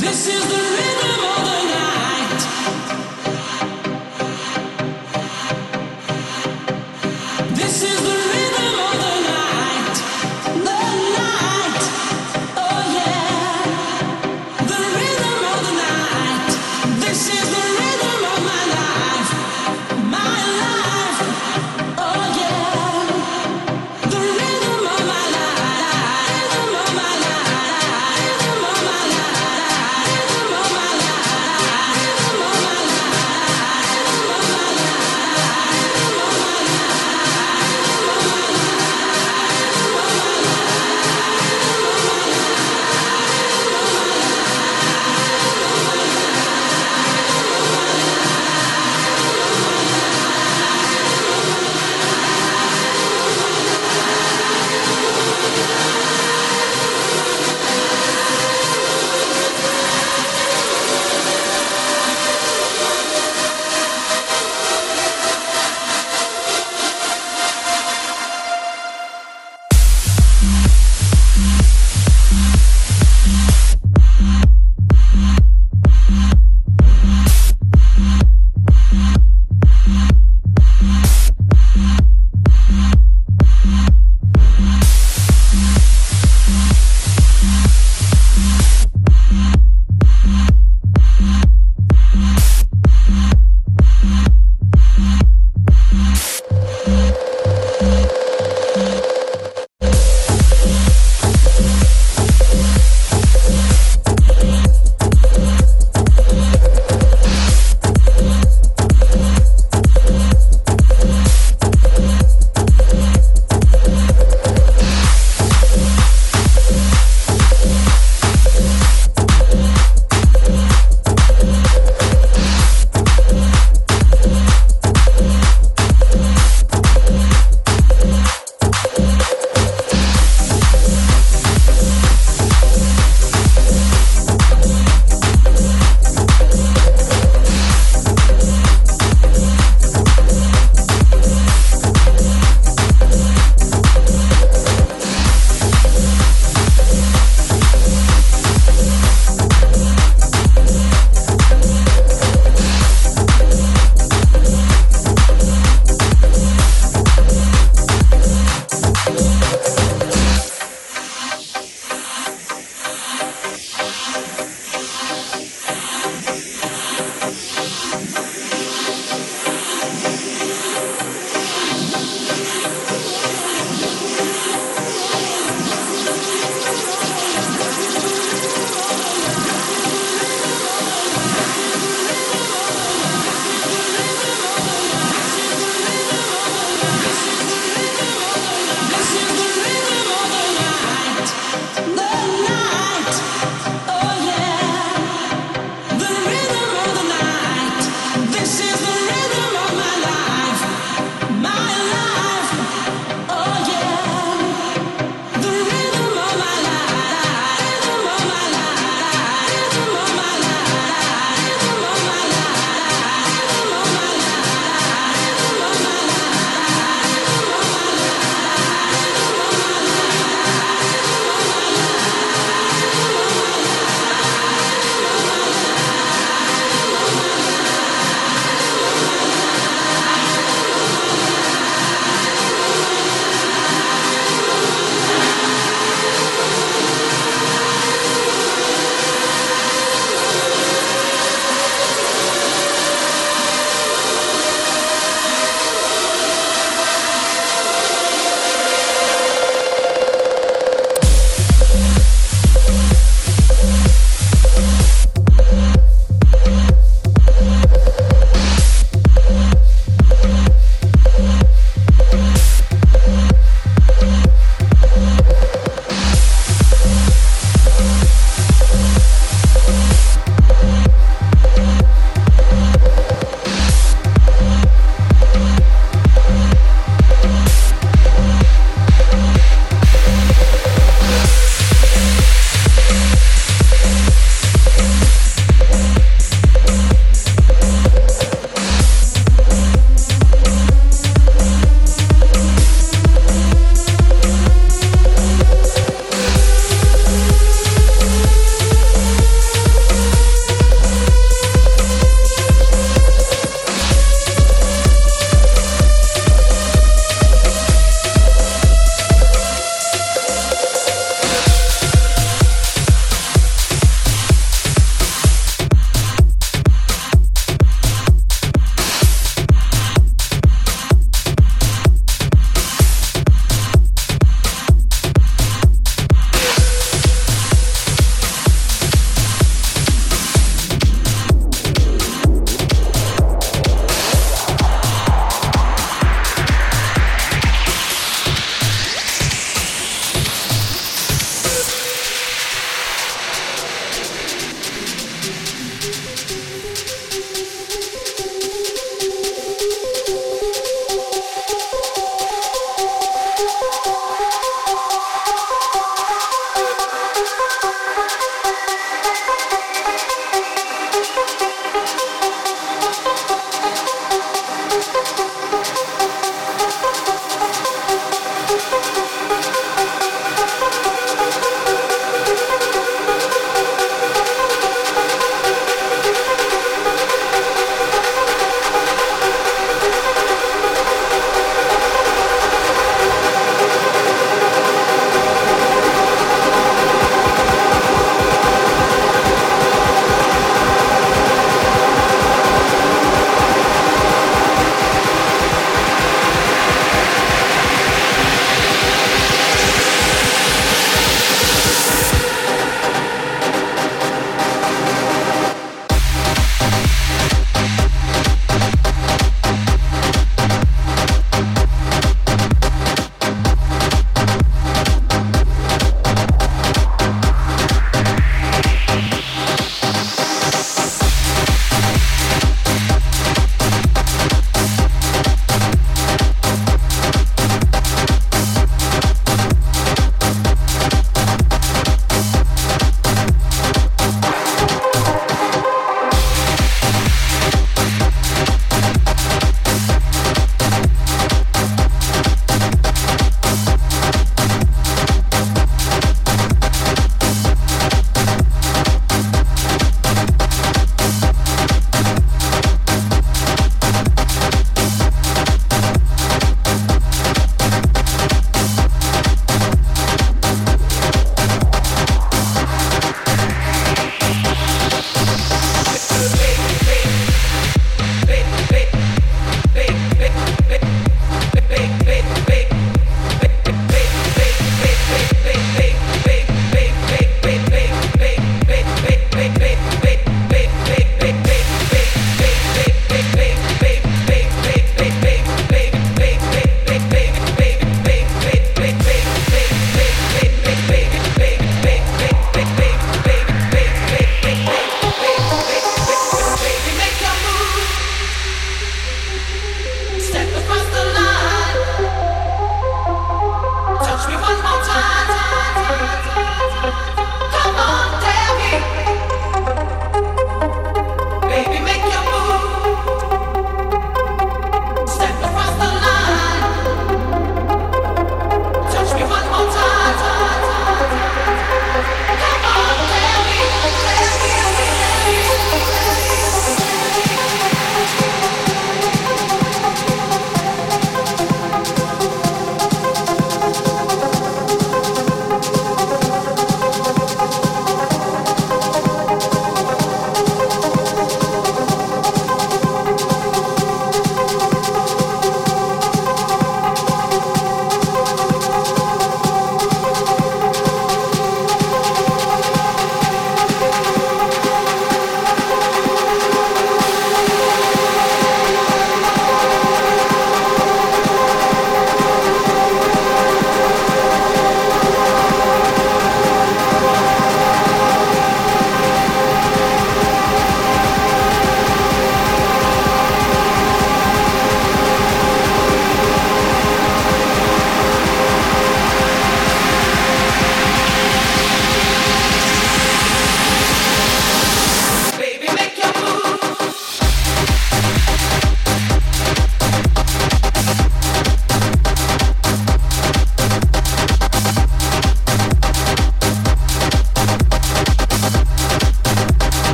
This is the